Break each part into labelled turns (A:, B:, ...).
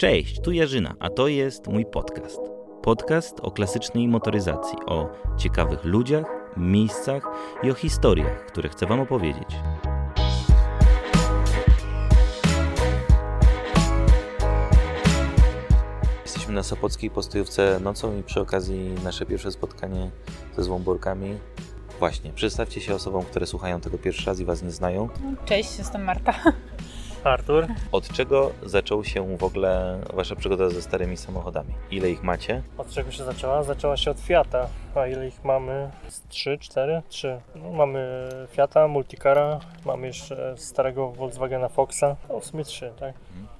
A: Cześć, tu Jarzyna, a to jest mój podcast. Podcast o klasycznej motoryzacji, o ciekawych ludziach, miejscach i o historiach, które chcę Wam opowiedzieć. Jesteśmy na Sopockiej postojówce nocą i przy okazji nasze pierwsze spotkanie ze złomborkami. Właśnie, przedstawcie się osobom, które słuchają tego pierwszy raz i Was nie znają.
B: Cześć, jestem Marta.
C: Artur.
A: Od czego zaczął się w ogóle Wasza przygoda ze starymi samochodami? Ile ich macie?
C: Od czego się zaczęła? Zaczęła się od Fiata. A ile ich mamy? Z Trzy, cztery? Trzy. No, mamy Fiata, Multicara, mamy jeszcze starego Volkswagena Foxa. No, w sumie trzy, tak?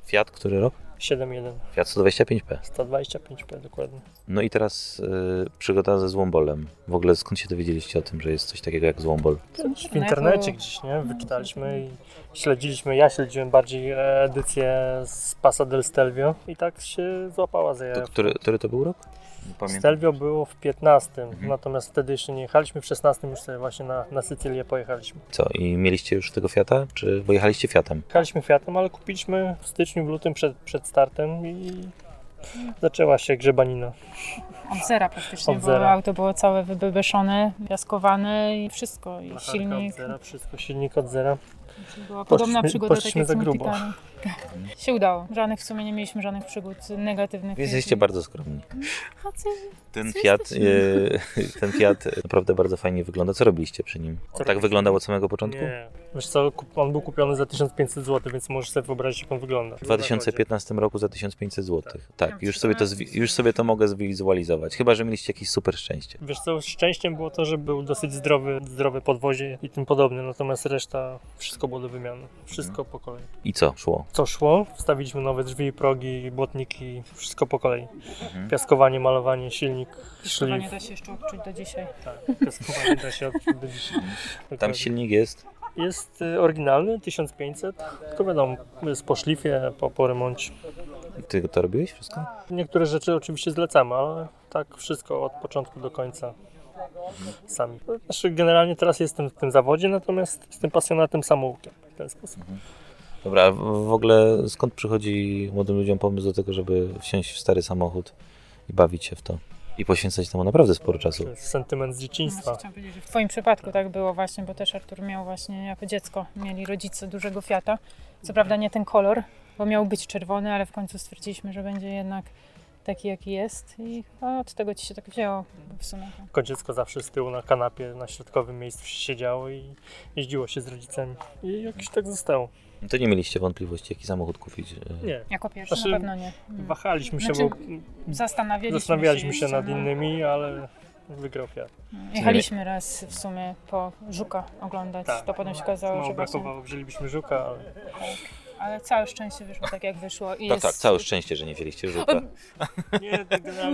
A: Fiat, który rok?
C: 7.1.
A: Fiat 125P.
C: 125p dokładnie.
A: No i teraz y, przygoda ze złombolem. W ogóle skąd się dowiedzieliście o tym, że jest coś takiego jak złombol?
C: W internecie gdzieś, nie? Wyczytaliśmy i śledziliśmy. Ja śledziłem bardziej edycję z Pasa del Stelvio i tak się złapała za
A: To,
C: jaja.
A: który, który to był rok? Pamiętam.
C: Stelvio było w 15,
A: Mhm.
C: natomiast wtedy jeszcze nie jechaliśmy. W 16 już sobie właśnie na, na Sycylię pojechaliśmy.
A: Co, i mieliście już tego Fiata? Czy bo jechaliście Fiatem?
C: Jechaliśmy Fiatem, ale kupiliśmy w styczniu, w lutym przed, przed startem i zaczęła się grzebanina.
B: Od zera praktycznie,
C: Od
B: bo
C: zera.
B: auto było całe wybebeszone, piaskowane i wszystko. I
C: Macharka
B: silnik.
C: od zera, wszystko, silnik od zera.
B: Była podobna
C: Poszliśmy-
B: przygoda tak
C: poszliśmy
B: jak z
C: za grubo.
B: Multicarem. Się udało. Żadnych w sumie nie mieliśmy żadnych przygód negatywnych.
A: Jesteście bardzo skromni.
B: A co?
A: Ten
B: Co
A: Fiat, y, ten Fiat naprawdę bardzo fajnie wygląda. Co robiliście przy nim?
C: Co
A: tak wyglądał od samego początku?
C: Nie. Wiesz co, on był kupiony za 1500 zł, więc możesz sobie wyobrazić, jak on wygląda.
A: W 2015 roku za 1500 zł. Tak,
B: Tak,
A: już sobie, to już sobie to mogę zwizualizować. Chyba, że mieliście jakieś super szczęście.
C: Wiesz co, szczęściem było to, że był dosyć zdrowy, zdrowe podwozie i tym podobne, natomiast reszta, wszystko było do wymiany. Wszystko po kolei.
A: I co szło?
C: Co szło? Wstawiliśmy nowe drzwi, progi, błotniki, wszystko po kolei.
A: Mhm.
C: Piaskowanie, malowanie, silnik, szlif.
B: da się jeszcze odczuć do dzisiaj.
C: Tak, piaskowanie da się odczuć do dzisiaj.
A: Tam
C: Dokładnie.
A: silnik jest.
C: Jest y, oryginalny, 1500, tylko wiadomo, jest po szlifie, po, po remoncie.
A: Ty to robiłeś wszystko?
C: Niektóre rzeczy oczywiście zlecamy, ale tak wszystko od początku do końca sami. Znaczy, generalnie teraz jestem w tym zawodzie, natomiast jestem pasjonatem samoukiem w ten sposób.
A: Dobra, a w w ogóle skąd przychodzi młodym ludziom pomysł do tego, żeby wsiąść w stary samochód i bawić się w to? I poświęcać temu naprawdę sporo czasu.
C: To jest sentyment z dzieciństwa.
B: Chciałam powiedzieć, że w Twoim przypadku tak było właśnie, bo też Artur miał właśnie jako dziecko, mieli rodzice dużego Fiata. Co prawda nie ten kolor, bo miał być czerwony, ale w końcu stwierdziliśmy, że będzie jednak taki, jaki jest i od tego Ci się tak wzięło w sumie.
C: Jako dziecko zawsze z tyłu na kanapie, na środkowym miejscu się siedziało i jeździło się z rodzicami. I jakoś tak zostało.
A: No to nie mieliście wątpliwości, jaki samochód kupić.
C: Nie.
B: Jako pierwszy
C: Znaczy,
B: na pewno nie.
C: Wahaliśmy się,
B: Znaczy,
C: bo
B: Zastanawialiśmy,
C: zastanawialiśmy się
B: jeszcze,
C: nad
B: no.
C: innymi, ale wygrał Fiat.
B: Jechaliśmy raz w sumie po Żuka oglądać,
C: Tak.
B: to potem się okazało,
C: Mało
B: że właśnie,
C: brakowało, wzięliśmy żuka, ale
B: ale całe szczęście wyszło tak jak wyszło. I
A: Tak,
B: jest,
A: tak, całe szczęście, że nie wzięliście żółta.
C: nie,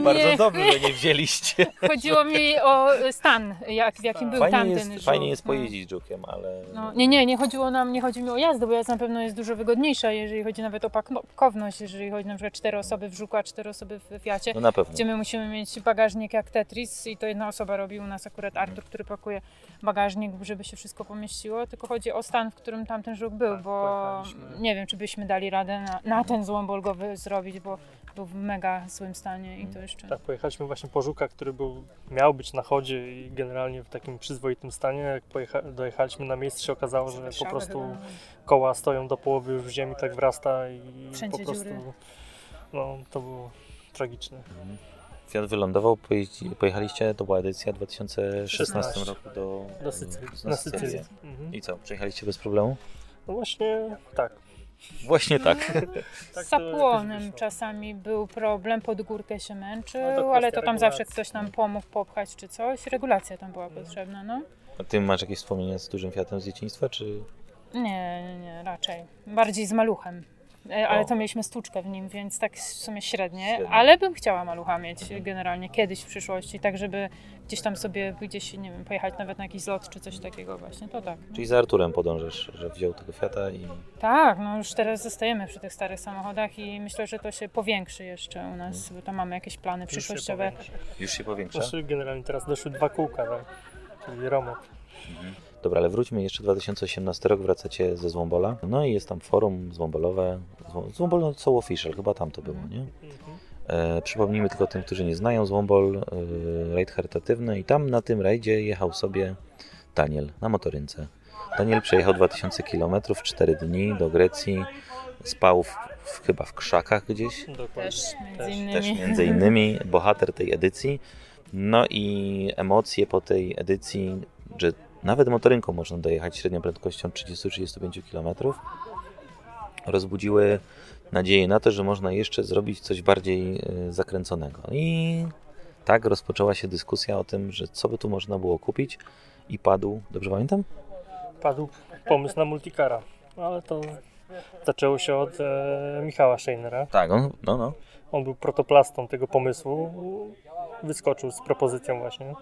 A: Bardzo
B: Nie.
A: dobrze, że nie wzięliście.
B: Chodziło mi o stan, jak, w jakim był
A: Fajnie
B: tamten
A: jest, fajnie jest
B: No.
A: pojeździć żukiem, ale...
B: No, nie, nie, nie chodziło nam, nie chodzi mi o jazdę, bo jazda na pewno jest dużo wygodniejsza, jeżeli chodzi nawet o pakowność, jeżeli chodzi na przykład cztery osoby w Żuku, a cztery osoby w Fiacie,
A: No na pewno.
B: gdzie my musimy mieć bagażnik jak Tetris i to jedna osoba robi u nas akurat Artur, który pakuje bagażnik, żeby się wszystko pomieściło, tylko chodzi o stan, w którym tamten Żuk był,
C: Tak,
B: bo
C: pojechaliśmy.
B: Nie wiem, czy byśmy dali radę na, na ten złom go zrobić, bo był w mega złym stanie i to jeszcze...
C: Tak, pojechaliśmy właśnie po Żuka, który był, miał być na chodzie i generalnie w takim przyzwoitym stanie. Jak pojecha- dojechaliśmy na miejsce, się okazało, że po prostu
B: chyba.
C: koła stoją do połowy już w ziemi, tak wrasta i
B: Wszędzie
C: po prostu
B: dziury.
C: no, to było tragiczne.
A: Fiat wylądował, pojechaliście, to była edycja w 2016
C: 16.
A: roku do,
C: Do
A: na. Sycylię.
C: Mhm.
A: I co, przejechaliście bez problemu?
C: No właśnie tak.
A: Właśnie tak.
C: tak
B: Z zapłonem czasami był problem, pod górkę się męczył,
C: No to
B: ale to tam zawsze
C: regulacji.
B: ktoś nam pomógł popchać czy coś. Regulacja tam była
C: Mhm.
B: potrzebna, no.
A: A ty masz jakieś wspomnienia z dużym Fiatem z dzieciństwa, czy...
B: Nie, nie, nie, raczej. Bardziej z maluchem. E, Ale
A: O.
B: to mieliśmy stłuczkę w nim, więc tak w sumie średnie,
A: Średnio.
B: ale bym chciała malucha mieć generalnie kiedyś w przyszłości, tak żeby gdzieś tam sobie gdzieś, nie wiem, pojechać nawet na jakiś zlot czy coś takiego właśnie, to tak.
A: Czyli za Arturem podążasz, że wziął tego Fiata i...
B: Tak, no już teraz zostajemy przy tych starych samochodach i myślę, że to się powiększy jeszcze u nas, bo tam mamy jakieś plany
C: Już się
B: przyszłościowe.
C: powiększa.
A: Już się powiększa?
C: Generalnie teraz doszły dwa kółka, tak? czyli Romok.
A: Dobra, ale wróćmy jeszcze 2018 rok, wracacie ze Złombola. No i jest tam forum złombolowe. Zło- Złombol no, co official, chyba tam to było, nie? E, przypomnijmy tylko tym, którzy nie znają Złombol, e, rajd charytatywny i tam na tym rajdzie jechał sobie Daniel na motorynce. Daniel przejechał 2000 km w 4 dni do Grecji, spał w, w, chyba w krzakach gdzieś.
B: Też między innymi.
A: też między innymi bohater tej edycji. No i emocje po tej edycji, że nawet motorynką można dojechać średnią prędkością 30-35 km, rozbudziły nadzieję na to, że można jeszcze zrobić coś bardziej e, zakręconego. I tak rozpoczęła się dyskusja o tym, że co by tu można było kupić i padł, dobrze pamiętam?
C: Padł pomysł na multicara, ale to zaczęło się od e, Michała Scheinera.
A: Tak, on, no, no.
C: On był protoplastą tego pomysłu. Wyskoczył z propozycją właśnie.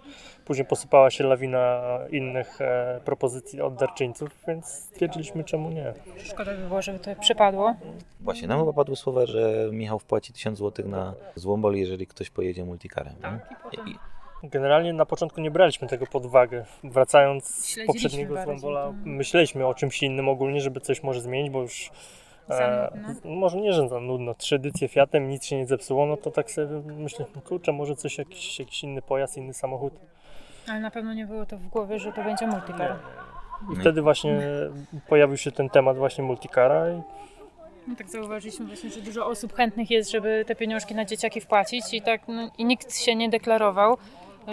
C: Później posypała się lawina innych e, propozycji od darczyńców, więc stwierdziliśmy czemu nie.
B: Szkoda by było, żeby to przypadło.
A: Właśnie, nam chyba padły słowa, że Michał wpłaci 1000 zł na Złombol, jeżeli ktoś pojedzie multicarem. nie?
B: Tak, i potem
A: I,
C: Generalnie na początku nie braliśmy tego pod uwagę. Wracając z poprzedniego Złombola, myśleliśmy o czymś innym ogólnie, żeby coś może zmienić, bo już
B: Za nudno.
C: może nie, że za nudno. Trzy edycje Fiatem, nic się nie zepsuło, no to tak sobie myślę, no kurczę, może coś, jakiś, jakiś inny pojazd, inny samochód.
B: Ale na pewno nie było to w głowie, że to będzie multicar.
C: I wtedy właśnie pojawił się ten temat właśnie multicara i
B: No tak zauważyliśmy właśnie, że dużo osób chętnych jest, żeby te pieniążki na dzieciaki wpłacić i tak no, i nikt się nie deklarował,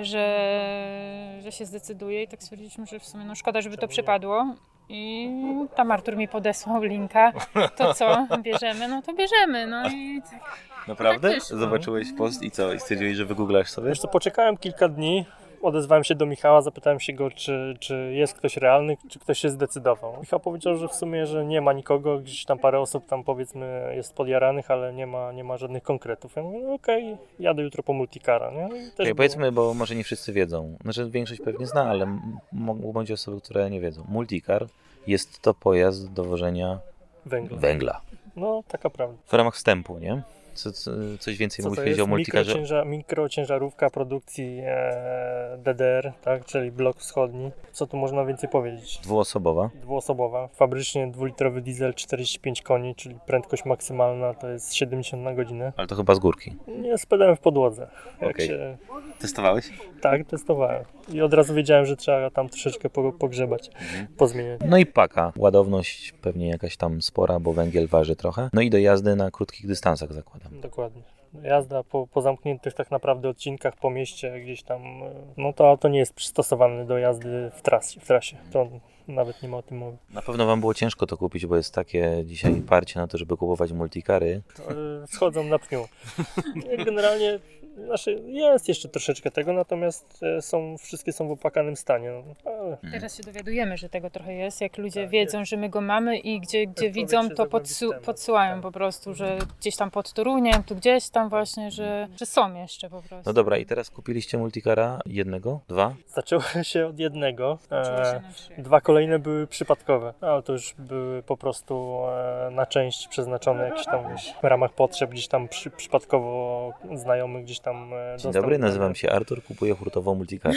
B: że, że się zdecyduje i tak stwierdziliśmy, że w sumie no szkoda, żeby to przypadło. I tam Artur mi podesłał linka, to co, bierzemy? No to bierzemy, no i tak.
A: Naprawdę?
B: Tak wyszło.
A: Zobaczyłeś post i co? I stwierdziłeś, że wygooglasz sobie?
C: Wiesz co, poczekałem kilka dni, odezwałem się do Michała, zapytałem się go, czy, czy jest ktoś realny, czy ktoś się zdecydował. Michał powiedział, że w sumie, że nie ma nikogo, gdzieś tam parę osób tam powiedzmy jest podjaranych, ale nie ma, nie ma żadnych konkretów. Ja mówię, no okej, jadę jutro po multicara, nie? I też było.
A: powiedzmy, bo może nie wszyscy wiedzą. Znaczy większość pewnie zna, ale mogą być osoby, które nie wiedzą. Multicar jest to pojazd do wożenia
C: Węgla.
A: węgla.
C: No, taka prawda.
A: W ramach wstępu, nie? Co, co, coś więcej
C: Co jest
A: o multicarze?
C: mikrocięża, mikrociężarówka produkcji e, DDR, tak, czyli blok wschodni. Co tu można więcej powiedzieć?
A: Dwuosobowa.
C: Dwuosobowa, fabrycznie dwulitrowy diesel 45 koni, czyli prędkość maksymalna to jest 70 na godzinę.
A: Ale to chyba z górki.
C: Nie spędzałem w podłodze.
A: Okej.
C: się,
A: Testowałeś?
C: tak, testowałem. I od razu wiedziałem, że trzeba tam troszeczkę po, pogrzebać, pozmieniać.
A: No i paka. Ładowność pewnie jakaś tam spora, bo węgiel waży trochę. No i do jazdy na krótkich dystansach zakładam.
C: Dokładnie. Jazda po, po zamkniętych tak naprawdę odcinkach po mieście gdzieś tam, e, no to auto nie jest przystosowane do jazdy w trasie. W trasie. To nawet nie ma o tym mowy.
A: Na pewno wam było ciężko to kupić, bo jest takie dzisiaj parcie na to, żeby kupować multicary.
C: To, e, schodzą na pniu. Generalnie znaczy jest jeszcze troszeczkę tego, natomiast e, są, wszystkie są w opłakanym stanie. No, ale
B: Teraz się dowiadujemy, że tego trochę jest, jak ludzie
C: Tak,
B: wiedzą,
C: jest.
B: że my go mamy i gdzie, gdzie widzą, to podsu-
C: temat,
B: podsyłają
C: tak.
B: po prostu, że gdzieś tam pod Toruniem, tu gdzieś tam właśnie, że, że są jeszcze po prostu.
A: No dobra, i teraz kupiliście multicara jednego, dwa?
C: zaczęło się od jednego.
B: Się
C: E. Dwa kolejne były przypadkowe, ale to już były po prostu e, na część przeznaczone jakieś tam w ramach potrzeb, gdzieś tam przy, przypadkowo znajomy gdzieś tam e,
A: Dzień dobry, nazywam się Artur, kupuję hurtową multicarę.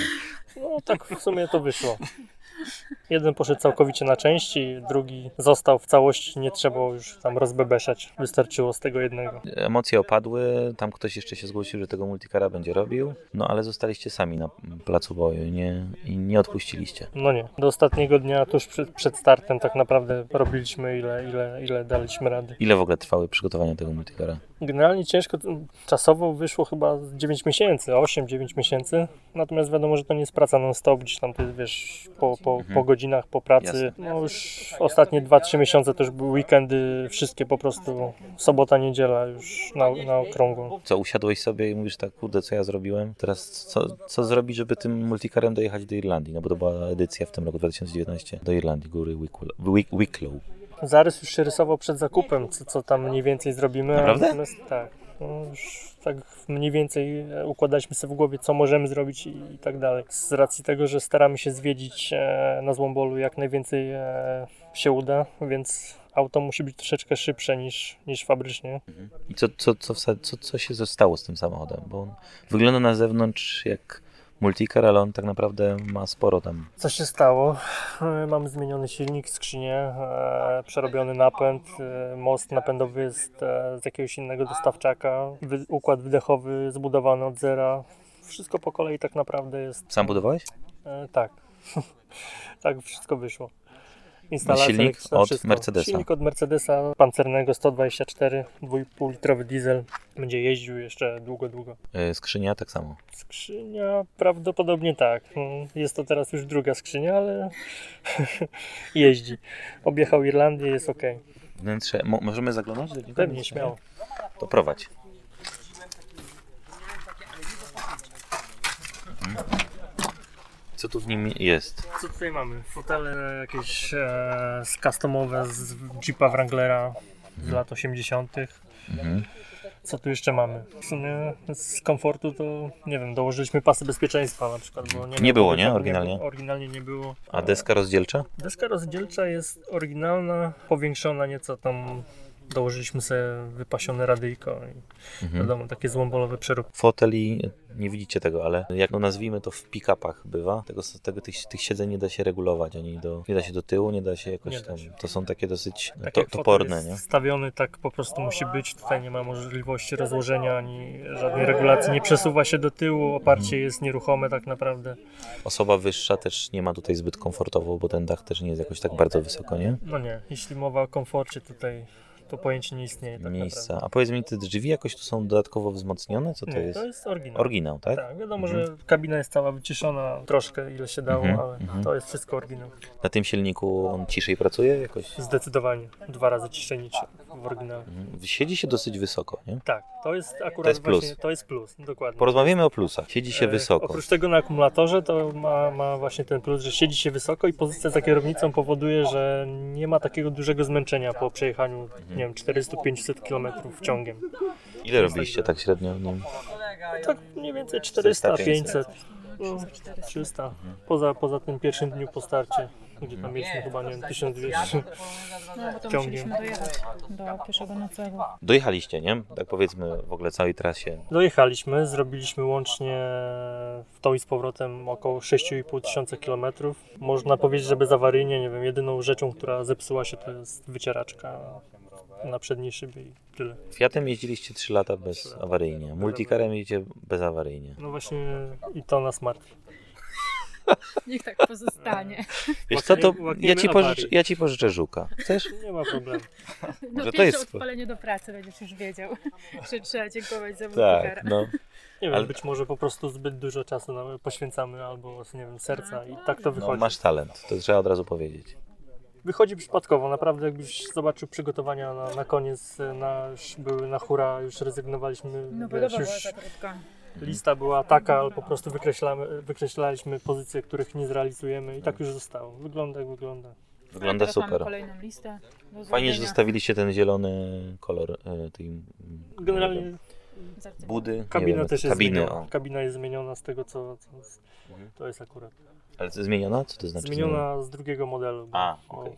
C: No tak w sumie to wyszło. Jeden poszedł całkowicie na części, drugi został w całości, nie trzeba już tam rozbebeszać. Wystarczyło z tego jednego.
A: Emocje opadły, tam ktoś jeszcze się zgłosił, że tego multicara będzie robił, no ale zostaliście sami na placu boju nie, i nie odpuściliście.
C: No nie, do ostatniego dnia, tuż przed, przed startem tak naprawdę robiliśmy ile, ile, ile daliśmy rady.
A: Ile w ogóle trwały przygotowania tego multicara?
C: Generalnie ciężko, czasowo wyszło chyba z 9 miesięcy, 8-9 miesięcy, natomiast wiadomo, że to nie jest praca non-stop, gdzieś tam to jest, wiesz, po, po,
A: Mhm.
C: po godzinach, po pracy, no już ostatnie 2-3 miesiące to już były weekendy, wszystkie po prostu, sobota, niedziela już na, na okrągłą.
A: Co, usiadłeś sobie i mówisz tak, kurde, co ja zrobiłem? Teraz co, co zrobić, żeby tym multicarem dojechać do Irlandii? No bo to była edycja w tym roku 2019 do Irlandii, góry Wicklow. Wick- Wicklow.
C: Zarys już się rysował przed zakupem, co, co tam mniej więcej zrobimy.
A: Naprawdę?
C: Natomiast tak, no już tak mniej więcej e, układaliśmy sobie w głowie, co możemy zrobić i, i tak dalej. Z racji tego, że staramy się zwiedzić e, na Złombolu jak najwięcej e, się uda, więc auto musi być troszeczkę szybsze niż, niż fabrycznie.
A: I co, co, co, co, co się zostało z tym samochodem? Bo on wygląda na zewnątrz jak multicar, ale on tak naprawdę ma sporo tam.
C: Co się stało? E, Mamy zmieniony silnik, skrzynię, e, przerobiony napęd, e, most napędowy jest e, z jakiegoś innego dostawczaka, wy, układ wydechowy zbudowany od zera. Wszystko po kolei tak naprawdę jest.
A: Sam budowałeś?
C: Tak. tak wszystko wyszło. Instalacja,
A: Silnik od
C: wszystko.
A: Mercedesa.
C: Silnik od Mercedesa pancernego 124, 2,5 litrowy diesel. Będzie jeździł jeszcze długo, długo.
A: E, Skrzynia tak samo.
C: Skrzynia prawdopodobnie tak. Mm, Jest to teraz już druga skrzynia, ale jeździ. Objechał Irlandię, jest ok.
A: Wnętrze. Mo- możemy zaglądać?
C: Pewnie, śmiało.
A: To prowadź. Mhm. Co tu w nim jest?
C: Co tutaj mamy? Fotele jakieś e, z customowe z Jeepa Wranglera z lat 80.
A: Mhm.
C: Co tu jeszcze mamy? W sumie z komfortu to nie wiem, dołożyliśmy pasy bezpieczeństwa na przykład, bo nie,
A: Nie było, nie? Oryginalnie?
C: oryginalnie nie było.
A: A deska rozdzielcza?
C: Deska rozdzielcza jest oryginalna, powiększona nieco tam. Dołożyliśmy sobie wypasione radyjko i
A: Mhm.
C: wiadomo, takie złombolowe przeróbki.
A: Foteli, nie widzicie tego, ale jak no nazwijmy to w pick-upach bywa, tego, tego, tych, tych siedzeń nie da się regulować, ani do, nie da się do tyłu, nie da się jakoś
C: da
A: tam,
C: się.
A: to są takie dosyć
C: Tak
A: to, toporne, nie?
C: Stawiony tak po prostu musi być. Tutaj nie ma możliwości rozłożenia ani żadnej regulacji. Nie przesuwa się do tyłu, oparcie jest nieruchome tak naprawdę.
A: Osoba wyższa też nie ma tutaj zbyt komfortowo, bo ten dach też nie jest jakoś tak bardzo wysoko, nie?
C: No nie, jeśli mowa o komforcie tutaj, to pojęcie nie istnieje tak
A: Miejsca. A powiedz mi, te drzwi jakoś tu są dodatkowo wzmocnione? Co to
C: naprawdę. Nie,
A: jest?
C: to jest oryginał.
A: Oryginał, tak?
C: Tak, wiadomo,
A: Mhm.
C: że kabina jest cała wyciszona troszkę, ile się dało,
A: Mhm,
C: ale
A: mhm.
C: to jest wszystko oryginał.
A: Na tym silniku on ciszej pracuje jakoś?
C: Zdecydowanie. Dwa razy ciszej niż w oryginale.
A: Mhm. Siedzi się dosyć wysoko, nie?
C: Tak, to jest akurat
A: To jest plus.
C: właśnie, to jest plus, dokładnie.
A: Porozmawiamy o plusach. Siedzi się
C: E,
A: wysoko.
C: Oprócz tego na akumulatorze to ma, ma właśnie ten plus, że siedzi się wysoko i pozycja za kierownicą powoduje, że nie ma takiego dużego zmęczenia po przejechaniu, nie wiem, 400-500 km ciągiem.
A: Ile robiliście tak średnio w nim?
C: Tak mniej więcej 400,
A: 400,
C: 500, no, 300. Poza, poza tym pierwszym dniu po starcie, gdzie tam mieliśmy chyba, nie wiem, 1200.
B: No bo to
C: Ciągiem.
B: musieliśmy dojechać do pierwszego noclegu.
A: Dojechaliście, nie? Tak powiedzmy w ogóle całej trasie.
C: Dojechaliśmy, zrobiliśmy łącznie w tą i z powrotem około 6,5 tysiąca kilometrów. Można powiedzieć, że bezawaryjnie, nie wiem, jedyną rzeczą, która zepsuła się to jest wycieraczka na przedniej szybie i tyle.
A: Fiatem jeździliście 3 lata bez awaryjnie. Multicarem jeździcie bezawaryjnie.
C: No właśnie i to nas martwi.
B: Niech tak pozostanie.
A: Wiesz co, to ja ci, pożyczę, ja ci pożyczę żuka. Chcesz?
C: Nie ma problemu.
B: No
A: to
B: pierwsze
A: jest-
B: odpalenie do pracy będziesz już wiedział, że trzeba dziękować za
A: Tak,
B: multikara.
A: no.
C: Nie wiem,
A: Ale-
C: być może po prostu zbyt dużo czasu poświęcamy albo, nie wiem, serca i tak to
A: no.
C: wychodzi.
A: Masz talent, to trzeba od razu powiedzieć.
C: Wychodzi przypadkowo, naprawdę jakbyś zobaczył przygotowania na, na koniec, na, już były na hura, już rezygnowaliśmy,
B: No
C: wiesz, już lista była taka, ale po prostu wykreślamy, wykreślaliśmy pozycje, których nie zrealizujemy i tak już zostało. Wygląda jak wygląda.
A: Wygląda
B: Teraz mamy
A: super.
B: kolejną listę do
A: Fajnie, że zostawiliście ten zielony kolor e, tej
C: Generalnie
A: budy.
C: kabina
A: wiem,
C: też jest
A: kabiny.
C: zmieniona.
A: O.
C: Kabina jest zmieniona z tego, co, co
A: Mhm.
C: to jest akurat.
A: Ale zmieniona? Co to znaczy?
C: Zmieniona z drugiego modelu.
A: A, okej,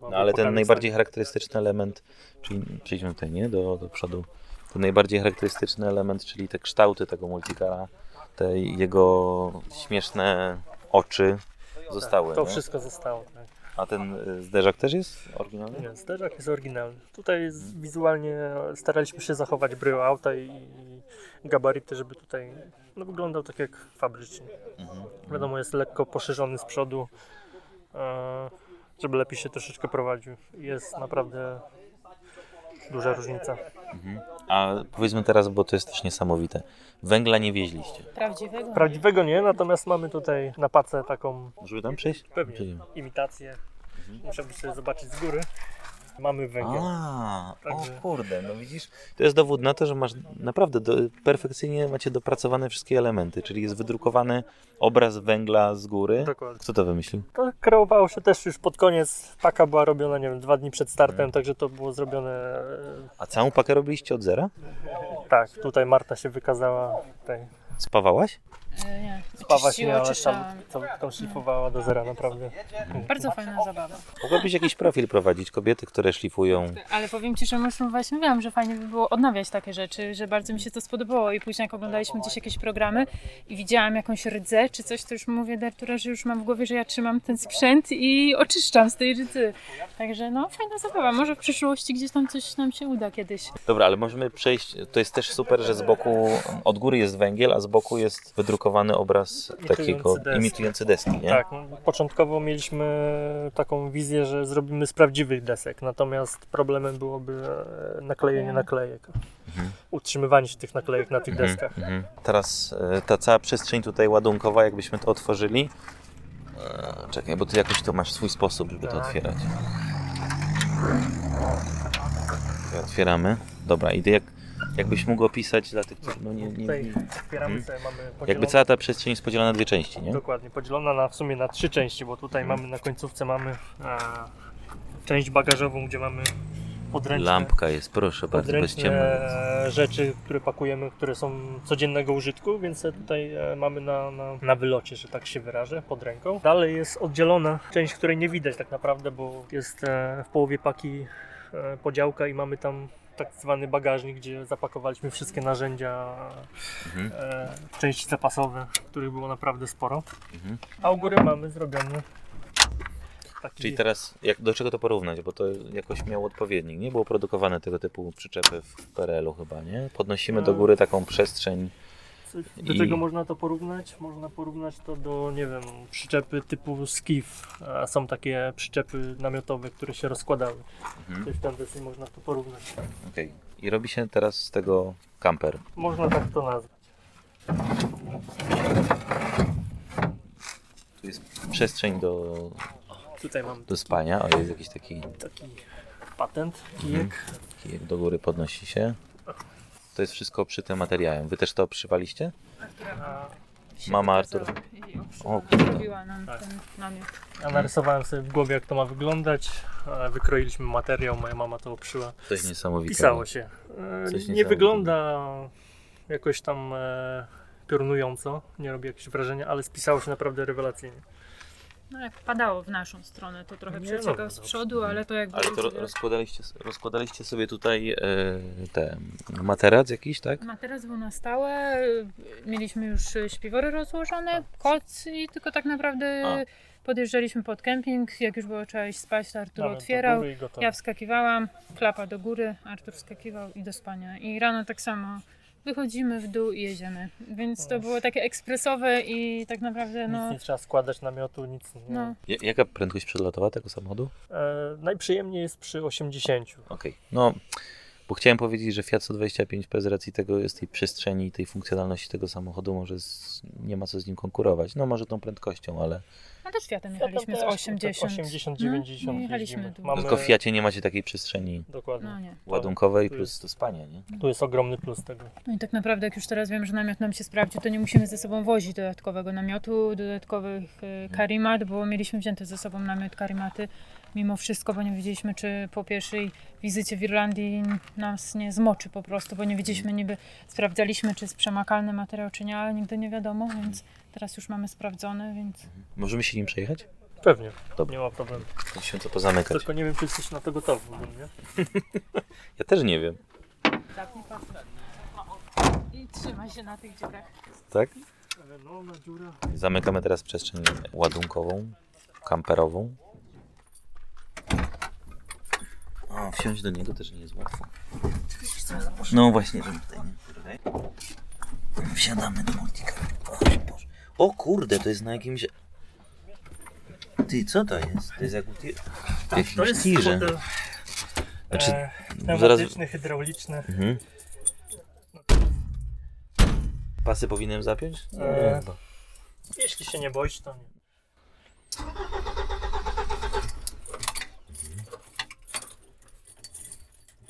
A: No, ale ten najbardziej charakterystyczny element, czyli przejdźmy tutaj, nie? Do, do przodu. Ten najbardziej charakterystyczny element, czyli te kształty tego multicara, te jego śmieszne oczy zostały.
C: To
A: nie?
C: wszystko zostało. Tak.
A: A ten y, zderzak też jest oryginalny?
C: Nie, zderzak jest oryginalny. Tutaj wizualnie staraliśmy się zachować brył auta i, i gabaryty, żeby tutaj no, wyglądał tak jak fabrycznie.
A: Mhm.
C: Wiadomo, jest lekko poszerzony z przodu, e, żeby lepiej się troszeczkę prowadził. Jest naprawdę duża różnica.
A: Mhm. A powiedzmy teraz, bo to jest też niesamowite. Węgla nie wieźliście.
B: Prawdziwego?
C: Prawdziwego nie, natomiast mamy tutaj na pacę taką
A: Możemy tam przejść?
C: pewnie
A: Przejdziemy.
C: imitację. Musiałbym sobie zobaczyć z góry. Mamy węgiel.
A: A,
C: Także-
A: o kurde, no widzisz, to jest dowód na to, że masz naprawdę do, perfekcyjnie macie dopracowane wszystkie elementy, czyli jest wydrukowany obraz węgla z góry.
C: Dokładnie.
A: Kto to wymyślił?
C: To kreowało się też już pod koniec. Paka była robiona, nie wiem, dwa dni przed startem,
A: Mhm.
C: także to było zrobione. e,
A: A całą pakę robiliście od zera?
C: Tak, tutaj Marta się wykazała. Tutaj.
A: Spawałaś?
B: Nie,
C: nie,
B: czyściło,
C: ale tam, tam, tam szlifowała do zera naprawdę.
B: Bardzo fajna zabawa.
A: Mogłabyś jakiś profil prowadzić, kobiety, które szlifują.
B: Ale powiem Ci, że myślę, właśnie wiem, że fajnie by było odnawiać takie rzeczy, że bardzo mi się to spodobało i później jak oglądaliśmy gdzieś jakieś programy i widziałam jakąś rdzę czy coś, to już mówię do Artura, że już mam w głowie, że ja trzymam ten sprzęt i oczyszczam z tej rdzy. Także no, fajna zabawa. Może w przyszłości gdzieś tam coś nam się uda kiedyś.
A: Dobra, ale możemy przejść. To jest też super, że z boku, od góry jest węgiel, a z boku jest wydrukowany obraz
C: Imitujący
A: takiego
C: deski.
A: imitujący deski, nie?
C: Tak, no, początkowo mieliśmy taką wizję, że zrobimy z prawdziwych desek, natomiast problemem byłoby e, naklejenie
B: Nie.
C: naklejek.
A: Mhm.
C: Utrzymywanie się tych naklejek na tych
A: Mhm,
C: deskach.
A: mhm. Teraz e, ta cała przestrzeń tutaj ładunkowa, jakbyśmy to otworzyli. E, Czekaj, bo ty jakoś to masz swój sposób, żeby to
C: Tak.
A: otwierać. Tutaj Otwieramy. Dobra, i jak, jakbyś mógł opisać dla tych, którzy no nie, nie, nie
C: otwieramy
A: Mhm.
C: sobie, mamy
A: Jakby
C: podzielone,
A: cała ta przestrzeń jest podzielona na dwie części, nie?
C: dokładnie, podzielona na, w sumie na trzy części, bo tutaj
A: Mhm.
C: mamy na końcówce mamy e, część bagażową, gdzie mamy podręczne,
A: Lampka jest, proszę bardzo, bez
C: podręczne rzeczy, które pakujemy, które są codziennego użytku, więc tutaj e, mamy na, na, na wylocie, że tak się wyrażę, pod ręką. Dalej jest oddzielona część, której nie widać tak naprawdę, bo jest e, w połowie paki podziałka i mamy tam tak zwany bagażnik, gdzie zapakowaliśmy wszystkie narzędzia,
A: Mhm.
C: e, części zapasowe, których było naprawdę sporo.
A: Mhm.
C: A u góry mamy zrobiony taki...
A: Czyli teraz, jak, do czego to porównać? Bo to jakoś miało odpowiednik. Nie było produkowane tego typu przyczepy w PRL-u chyba, nie? Podnosimy do
C: No.
A: góry taką przestrzeń.
C: Do
A: I-
C: czego można to porównać? Można porównać to do, nie wiem, przyczepy typu skiff. A Są takie przyczepy namiotowe, które się rozkładały.
A: Mhm.
C: Coś w ten deseń można to porównać.
A: Okej. I robi się teraz z tego kamper.
C: Można tak to nazwać.
A: Tu jest przestrzeń do,
C: Tutaj mam
A: do spania. O, jest jakiś taki
C: taki patent, kijek.
A: kijek do góry podnosi się. To jest wszystko przyte materiałem. Wy też to przywaliście?
C: A
A: Mama Artura. O, kurde.
B: Nam
C: Tak.
B: ten namiot.
C: Ja narysowałem sobie w głowie, jak to ma wyglądać. Wykroiliśmy materiał, moja mama to oprzyła.
A: Coś niesamowitego.
C: Pisało się. E,
A: Coś
C: Nie wygląda jakoś tam e, piorunująco, nie robi jakiegoś wrażenia, ale spisało się naprawdę rewelacyjnie.
B: No jak padało w naszą stronę, to trochę przeciekał
C: no,
B: z
C: no.
B: przodu, ale to jakby...
A: Ale to ro- rozkładaliście, rozkładaliście sobie tutaj e, te materac jakiś, tak?
B: Materac był na stałe, mieliśmy już śpiwory rozłożone, koc i tylko tak naprawdę
A: A.
B: podjeżdżaliśmy pod kemping, jak już było trzeba iść spać, to Artur otwierał, ja wskakiwałam, klapa do góry, Artur wskakiwał i do spania. I rano tak samo wychodzimy w dół i jedziemy. Więc to było takie ekspresowe i tak naprawdę
C: Nic
B: no...
C: nie trzeba składać namiotu, nic nie.
B: no
A: Ja- Jaka prędkość przelotowa tego samochodu?
C: E, najprzyjemniej jest przy 80.
A: Okej. No, bo chciałem powiedzieć, że Fiat 125P z racji tego jest tej przestrzeni i tej funkcjonalności tego samochodu może z, nie ma co z nim konkurować. No może tą prędkością, ale
B: no też Fiatem
C: Fiatem
B: jechaliśmy z
C: też,
B: 80.
C: 80,
B: No,
C: 90
B: i jechaliśmy.
C: Mamy-
A: tylko w Fiacie nie macie takiej przestrzeni
C: Dokładnie.
B: No nie.
A: ładunkowej
C: tu
A: plus
C: jest-
A: do spania, nie?
C: Tu jest ogromny plus tego.
B: No i tak naprawdę, jak już teraz wiem, że namiot nam się sprawdził, to nie musimy ze sobą wozić dodatkowego namiotu, dodatkowych e, karimat, bo mieliśmy wzięty ze sobą namiot karimaty mimo wszystko, bo nie wiedzieliśmy, czy po pierwszej wizycie w Irlandii nas nie zmoczy po prostu, bo nie wiedzieliśmy niby, sprawdzaliśmy, czy jest przemakalny materiał, czy nie, ale nigdy nie wiadomo, więc teraz już mamy sprawdzone, więc
A: Możemy się nim przejechać?
C: Pewnie,
A: Dobra.
C: nie ma problemu.
A: Się to pozamykać.
C: Tylko nie wiem, czy jesteś na to gotowy. Nie?
A: Ja też nie wiem.
B: pas. I trzymaj się na tych dziurach.
A: Tak?
C: No.
A: Zamykamy teraz przestrzeń ładunkową, kamperową. O, wsiąść do niego też nie jest łatwo. No właśnie, żeby tutaj nie. Wsiadamy do multika. O, Boże. o kurde, to jest na jakimś... Ty, co to jest? To jest jak tir...
C: To
A: jakimś
C: jest
A: tirze. Znaczy,
C: e,
A: zaraz-
C: pneumatyczny, hydrauliczny.
A: Mhm. Pasy powinienem zapiąć?
C: Eee.
A: chyba.
C: Jeśli się nie boisz, to nie.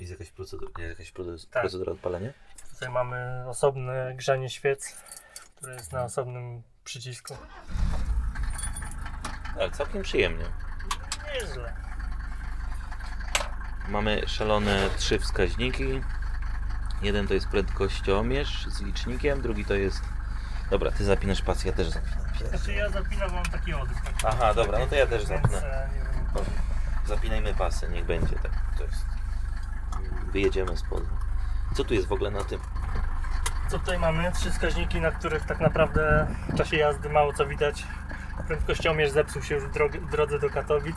A: Jest jakaś procedura, jakaś proce-
C: Tak.
A: procedura odpalenia?
C: Tutaj mamy osobne grzanie świec, które jest na osobnym przycisku.
A: Ale całkiem przyjemnie.
C: Nieźle.
A: Mamy szalone trzy wskaźniki. Jeden to jest prędkościomierz z licznikiem, drugi to jest Dobra, ty zapinasz pas, ja też zapinam.
C: Znaczy ja zapinam, mam taki oddech.
A: Aha, dobra, no to ja też zapnę.
C: e, nie
A: Zapinajmy pasy, niech będzie tak. To jest. Wyjedziemy z pozu. Co tu jest w ogóle na tym?
C: Co tutaj mamy? Trzy wskaźniki, na których tak naprawdę w czasie jazdy mało co widać. Prędkościomierz zepsuł się już w drog- drodze do Katowic.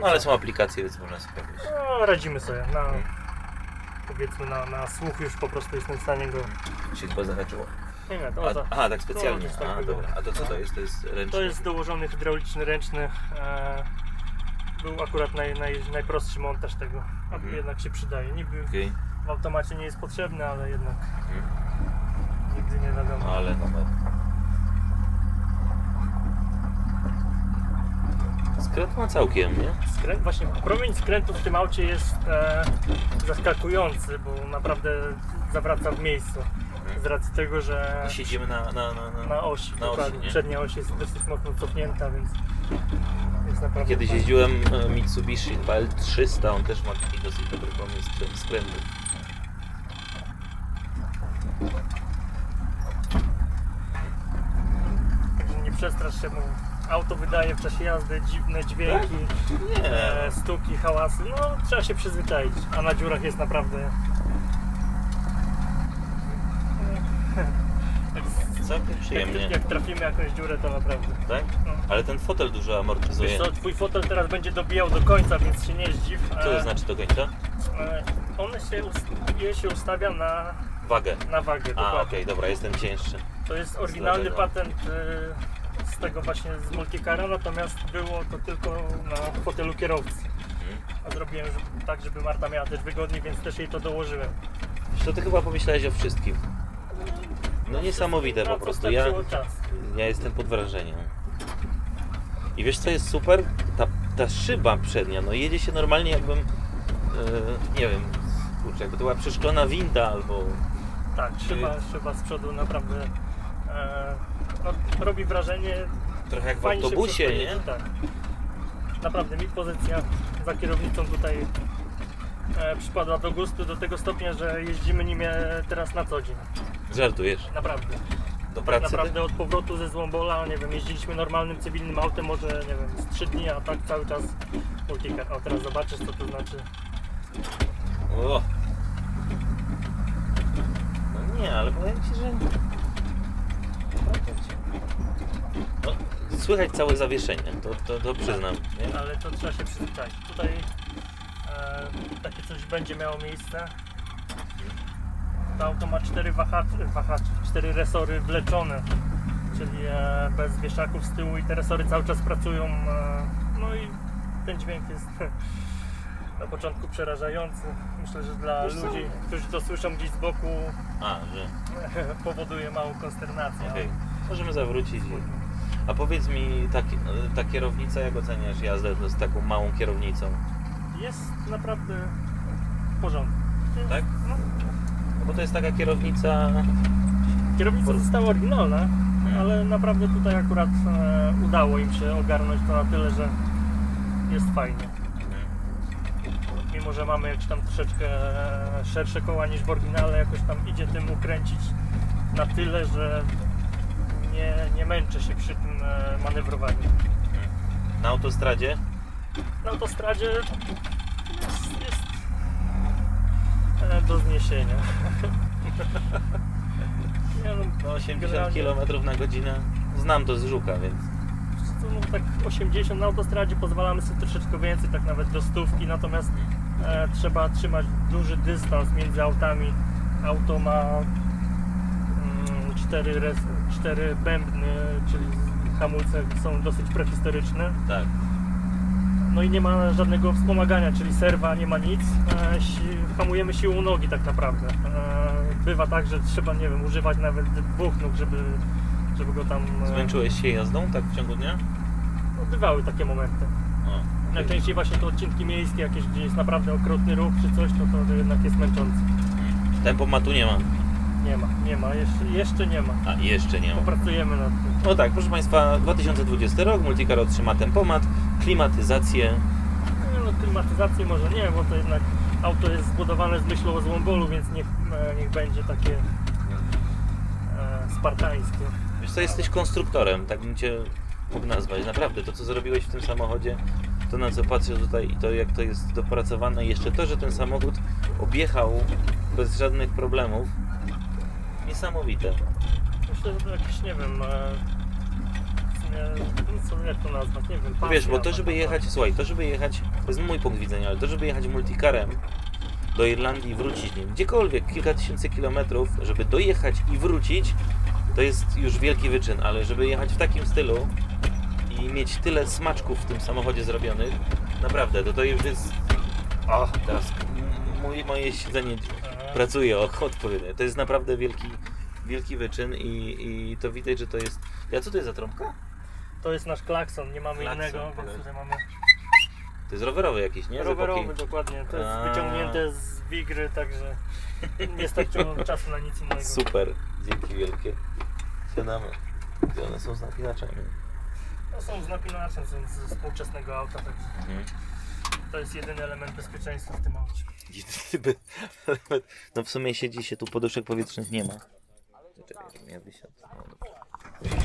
A: No ale są aplikacje, więc można sobie jakoś...
C: No, radzimy sobie. Na, powiedzmy na, na słuch już po prostu jestem w stanie go...
A: się chyba zahaczyło.
C: Nie, nie, to,
A: A,
C: za,
A: aha, tak specjalnie.
C: to jest tak
A: A, dobra. A to co to jest? To jest ręczny?
C: to jest dołożony hydrauliczny ręczny. E, był akurat naj, naj, najprostszy montaż tego, a
A: Mhm.
C: jednak się przydaje. Niby
A: Okej.
C: w automacie nie jest potrzebny, ale jednak
A: Mhm.
C: nigdy nie wiadomo.
A: Ale numer. Skręt ma całkiem, nie?
C: Skręt, właśnie promień skrętu w tym aucie jest e, zaskakujący, bo naprawdę zawraca w miejscu. Z racji tego, że
A: Siedzimy na, na, na, na...
C: na osi,
A: Na osi, nie?
C: przednia oś jest dosyć mocno cofnięta, więc
A: Kiedyś jeździłem e, Mitsubishi L300, on też ma taki dosyć dobry skrę- skrętu.
C: Także nie przestrasz się, bo auto wydaje w czasie jazdy dziwne dźwięki,
A: Nie,
C: e, stuki, hałasy. No trzeba się przyzwyczaić, a na dziurach jest naprawdę... Jak,
A: całkiem
C: jak,
A: przyjemnie,
C: jak trafimy jakąś dziurę, to naprawdę.
A: tak?
C: No.
A: Ale ten fotel dużo amortyzuje.
C: Wiesz co, twój fotel teraz będzie dobijał do końca, więc się nie zdziw.
A: Co to
C: E,
A: znaczy do końca?
C: e, On się, je się ustawia na,
A: Wagę.
C: na wagę,
A: A, okej, dobra, jestem cięższy.
C: To jest oryginalny patent e, z tego właśnie z multicara, natomiast było to tylko na fotelu kierowcy.
A: Mhm.
C: A zrobiłem tak, żeby Marta miała też wygodniej, więc też jej to dołożyłem.
A: To ty chyba pomyślałeś o wszystkim. No niesamowite po prostu. Ja, ja jestem pod wrażeniem. I wiesz co jest super? Ta, ta szyba przednia, no jedzie się normalnie jakbym, e, nie wiem, kurczę, jakby to była przeszklona winda albo...
C: Tak, szyba, szyba z przodu naprawdę e, no, robi wrażenie.
A: Trochę jak w autobusie, nie?
C: Tak. Naprawdę mi pozycja za kierownicą tutaj przypadła do gustu do tego stopnia, że jeździmy nim e, teraz na co dzień.
A: Żartujesz.
C: Naprawdę.
A: Do
C: Tak
A: pracy?
C: naprawdę od powrotu ze Złombola, nie wiem, jeździliśmy normalnym cywilnym autem może, nie wiem, z 3 dni, a tak cały czas multicar. O, teraz zobaczysz co to znaczy.
A: O. No nie, ale powiem Ci, że... No, słychać całe zawieszenie, to, to, to przyznam. Nie?
C: Ale to trzeba się przyzwyczaić. Tutaj e, takie coś będzie miało miejsce. To auto ma cztery wahacze, wahacze, cztery resory wleczone, czyli e, bez wieszaków z tyłu i te resory cały czas pracują. E, no i ten dźwięk jest na początku przerażający. Myślę, że dla
A: Wiesz co?
C: ludzi, którzy to słyszą gdzieś z boku,
A: A, że...
C: powoduje małą konsternację.
A: Okej. Możemy zawrócić. A powiedz mi, ta, ta kierownica, jak oceniasz jazdę z taką małą kierownicą?
C: Jest naprawdę w porządku.
A: Tak?
C: No,
A: No bo to jest taka kierownica...
C: Kierownica została oryginalna, ale naprawdę tutaj akurat e, udało im się ogarnąć to na tyle, że jest fajnie. Mimo, że mamy jakieś tam troszeczkę e, szersze koła niż w oryginale, jakoś tam idzie tym ukręcić na tyle, że nie, nie męczę się przy tym e, manewrowaniu.
A: Na autostradzie?
C: Na autostradzie jest, jest e, do zniesienia. Nie, no,
A: No 80
C: generalnie-
A: km na godzinę. Znam to z Żuka, więc...
C: No, tak 80 na autostradzie pozwalamy sobie troszeczkę więcej, tak nawet do stówki, natomiast e, trzeba trzymać duży dystans między autami. Auto ma mm, cztery, res, cztery bębny, czyli hamulce są dosyć prehistoryczne.
A: Tak.
C: No i nie ma żadnego wspomagania, czyli serwa, nie ma nic. E, hamujemy siłą nogi tak naprawdę. E, bywa tak, że trzeba, nie wiem, używać nawet dwóch nóg, żeby, żeby go tam... e,
A: Zmęczyłeś się jazdą tak w ciągu dnia?
C: no, bywały takie momenty.
A: Okej.
C: Najczęściej właśnie to odcinki miejskie, jakieś gdzie jest naprawdę okrutny ruch czy coś, to to jednak jest męczące.
A: Tempomatu nie ma.
C: Nie ma, nie ma, jeszcze, jeszcze nie ma.
A: A, jeszcze nie ma.
C: Popracujemy nad tym.
A: No tak, proszę Państwa, 2020 rok, Multicar otrzyma tempomat, klimatyzację.
C: No, klimatyzacji może nie, bo to jednak auto jest zbudowane z myślą o złombolu, więc niech, e, niech będzie takie e, spartańskie.
A: Wiesz co, jesteś konstruktorem, tak bym cię mógł nazwać. Naprawdę, to co zrobiłeś w tym samochodzie, to na co patrzę tutaj i to jak to jest dopracowane, i jeszcze to, że ten samochód objechał bez żadnych problemów, niesamowite.
C: Myślę, że to jakiś, nie wiem, e, w sumie, no co, jak to nazwać, nie wiem,
A: wiesz, bo to żeby
C: taka.
A: jechać, słuchaj, to żeby jechać, to jest mój punkt widzenia, ale to żeby jechać multicarem do Irlandii i wrócić nim, gdziekolwiek, kilka tysięcy kilometrów, żeby dojechać i wrócić, to jest już wielki wyczyn, ale żeby jechać w takim stylu i mieć tyle smaczków w tym samochodzie zrobionych, naprawdę, to to już jest... O, teraz mój, moje siedzenie pracuje odpowiednio. To jest naprawdę wielki, wielki wyczyn i, i to widać, że to jest... Ja co to jest za trąbka?
C: To jest nasz klakson, nie mamy
A: Klakson,
C: innego,
A: okej.
C: więc tutaj mamy
A: To jest rowerowy jakiś, nie?
C: Rowerowy dokładnie. To jest
A: A.
C: wyciągnięte z wigry, także nie starczyło czasu na nic innego.
A: Super, dzięki wielkie. Siadamy. Gdzie one są z napinaczami?
C: To są z napinaczem, są z współczesnego auta, także
A: Mhm.
C: to jest jedyny element bezpieczeństwa w tym aucie.
A: No w sumie siedzi się tu, poduszek powietrznych nie ma. Czekaj, ja wysiadł. No, dobrze.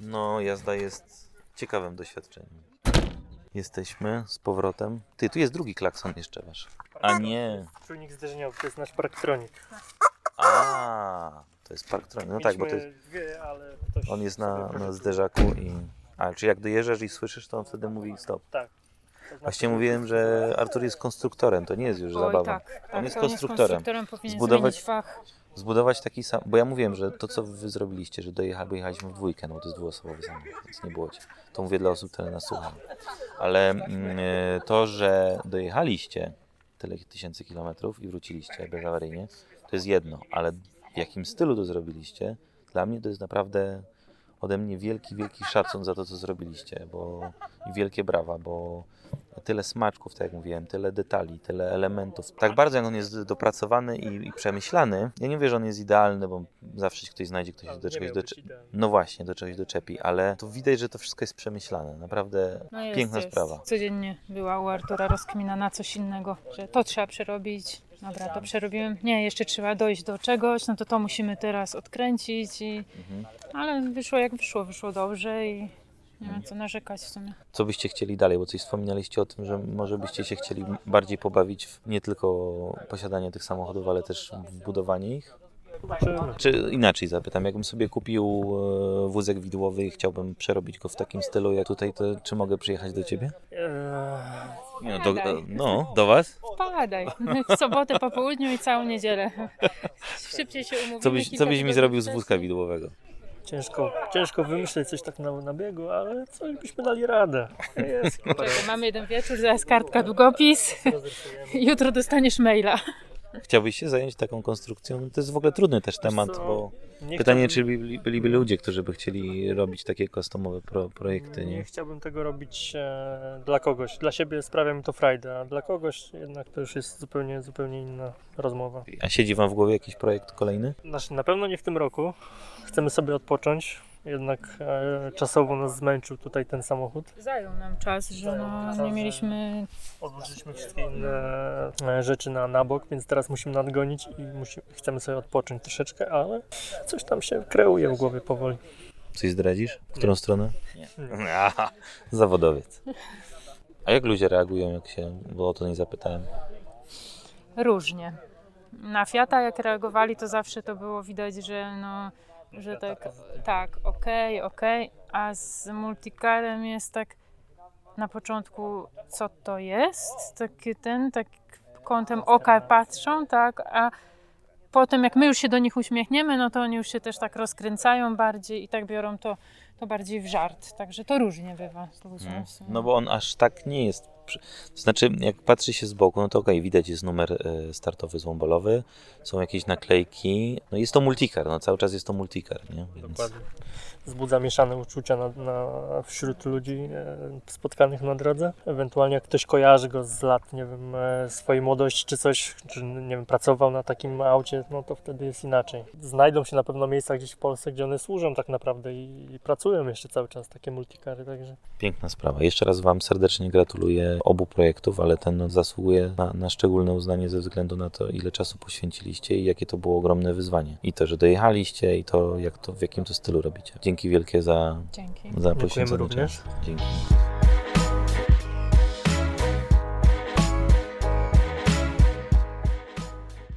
A: No jazda jest ciekawym doświadczeniem. Jesteśmy z powrotem. Ty, tu jest drugi klakson jeszcze wasz. A nie.
C: Czujnik zderzeniowy, to jest nasz Parktronic.
A: A, to jest Parktronic. No tak, bo to jest,
C: Mieliśmy dwie, ale ktoś
A: on jest na,
C: sobie
A: na zderzaku i... A, czy jak dojeżdżasz i słyszysz, to on wtedy mówi stop.
C: Tak.
A: Właśnie mówiłem, że Artur jest konstruktorem, to nie jest już
B: Oj,
A: zabawa.
B: tak, tak,
A: On jest
B: to
A: konstruktorem.
B: powinien
A: Zbudować-
B: zmienić fach.
A: Zbudować taki sam, bo ja mówiłem, że to co wy zrobiliście, że dojecha, bo jechaliśmy w dwójkę, no bo to jest dwuosobowy samochód, więc nie było cię. To mówię dla osób, które nas słuchają. Ale mm, e, to, że dojechaliście tyle tysięcy kilometrów i wróciliście bezawaryjnie, to jest jedno, ale w jakim stylu to zrobiliście, dla mnie to jest naprawdę ode mnie wielki, wielki szacun za to, co zrobiliście, bo i wielkie brawa, bo tyle smaczków, tak jak mówiłem, tyle detali, tyle elementów. Tak bardzo jak on jest dopracowany i, i przemyślany. Ja nie mówię, że on jest idealny, bo zawsze się ktoś znajdzie, ktoś
C: Ale
A: do czegoś doczepi. No właśnie, do czegoś doczepi, ale to widać, że to wszystko jest przemyślane. Naprawdę
B: No jest,
A: piękna
B: jest.
A: sprawa.
B: Codziennie była u Artura rozkmina na coś innego, że to trzeba przerobić. Dobra, to przerobiłem. Nie, jeszcze trzeba dojść do czegoś, no to to musimy teraz odkręcić. I...
A: Mhm.
B: Ale wyszło jak wyszło, wyszło dobrze i nie ma co narzekać w sumie.
A: Co byście chcieli dalej? Bo coś wspominaliście o tym, że może byście się chcieli bardziej pobawić w nie tylko posiadanie tych samochodów, ale też w budowanie ich?
C: Zobaczymy.
A: Czy inaczej zapytam, jakbym sobie kupił e, wózek widłowy i chciałbym przerobić go w takim stylu jak tutaj, to czy mogę przyjechać do ciebie? No, do, no, do was?
B: Wpadaj. W sobotę po południu i całą niedzielę. Szybciej się umówimy.
A: Co byś, co byś mi zrobił z wózka widłowego?
C: Ciężko, ciężko wymyśleć coś tak na, na biegu, ale coś byśmy dali radę. Jest,
B: Czekaj, mamy jeden wieczór, zaraz kartka, długopis. Jutro dostaniesz maila.
A: Chciałbyś się zająć taką konstrukcją? To jest w ogóle trudny też temat, bo
C: Nie
A: pytanie, czy byli, byliby ludzie, którzy by chcieli robić takie customowe pro, projekty,
C: Nie
A: nie?
C: chciałbym tego robić e, dla kogoś. Dla siebie sprawia mi to frajdę, a dla kogoś jednak to już jest zupełnie, zupełnie inna rozmowa.
A: A siedzi wam w głowie jakiś projekt kolejny?
C: Znaczy, na pewno nie w tym roku. Chcemy sobie odpocząć. Jednak e, czasowo nas zmęczył tutaj ten samochód.
B: Zajął nam czas, że
C: Zajął
B: no,
C: czas,
B: nie
C: że-
B: mieliśmy
C: Odłożyliśmy wszystkie inne e, rzeczy na, na bok, więc teraz musimy nadgonić i musimy, chcemy sobie odpocząć troszeczkę, ale coś tam się kreuje w głowie powoli.
A: Coś zdradzisz? W którą stronę?
C: Nie.
A: Aha, Zawodowiec. A jak ludzie reagują, jak się, bo o to nie zapytałem.
B: różnie. Na Fiata jak reagowali, to zawsze to było widać, że no, że tak, tak, okej, okej, a z multicarem jest tak na początku, co to jest, taki ten, tak kątem oka patrzą, tak, a potem jak my już się do nich uśmiechniemy, no to oni już się też tak rozkręcają bardziej i tak biorą to, to bardziej w żart, także to różnie bywa.
A: No bo on aż tak nie jest. To znaczy, jak patrzy się z boku, no to okej, widać jest numer e, startowy złombolowy, są jakieś naklejki. No jest to multicar, no cały czas jest to multicar, nie? Więc
C: Dokładnie wzbudza mieszane uczucia na, na, wśród ludzi e, spotkanych na drodze. Ewentualnie jak ktoś kojarzy go z lat, nie wiem, e, swojej młodości czy coś, czy nie wiem, pracował na takim aucie, no to wtedy jest inaczej. Znajdą się na pewno miejsca gdzieś w Polsce, gdzie one służą tak naprawdę i, i pracują jeszcze cały czas takie multikary, także.
A: Piękna sprawa. Jeszcze raz Wam serdecznie gratuluję obu projektów, ale ten zasługuje na, na szczególne uznanie ze względu na to, ile czasu poświęciliście i jakie to było ogromne wyzwanie. I to, że dojechaliście i to, jak to w jakim to stylu robicie dzięki wielkie za, za poświęcenie
C: również.
A: Dzięki.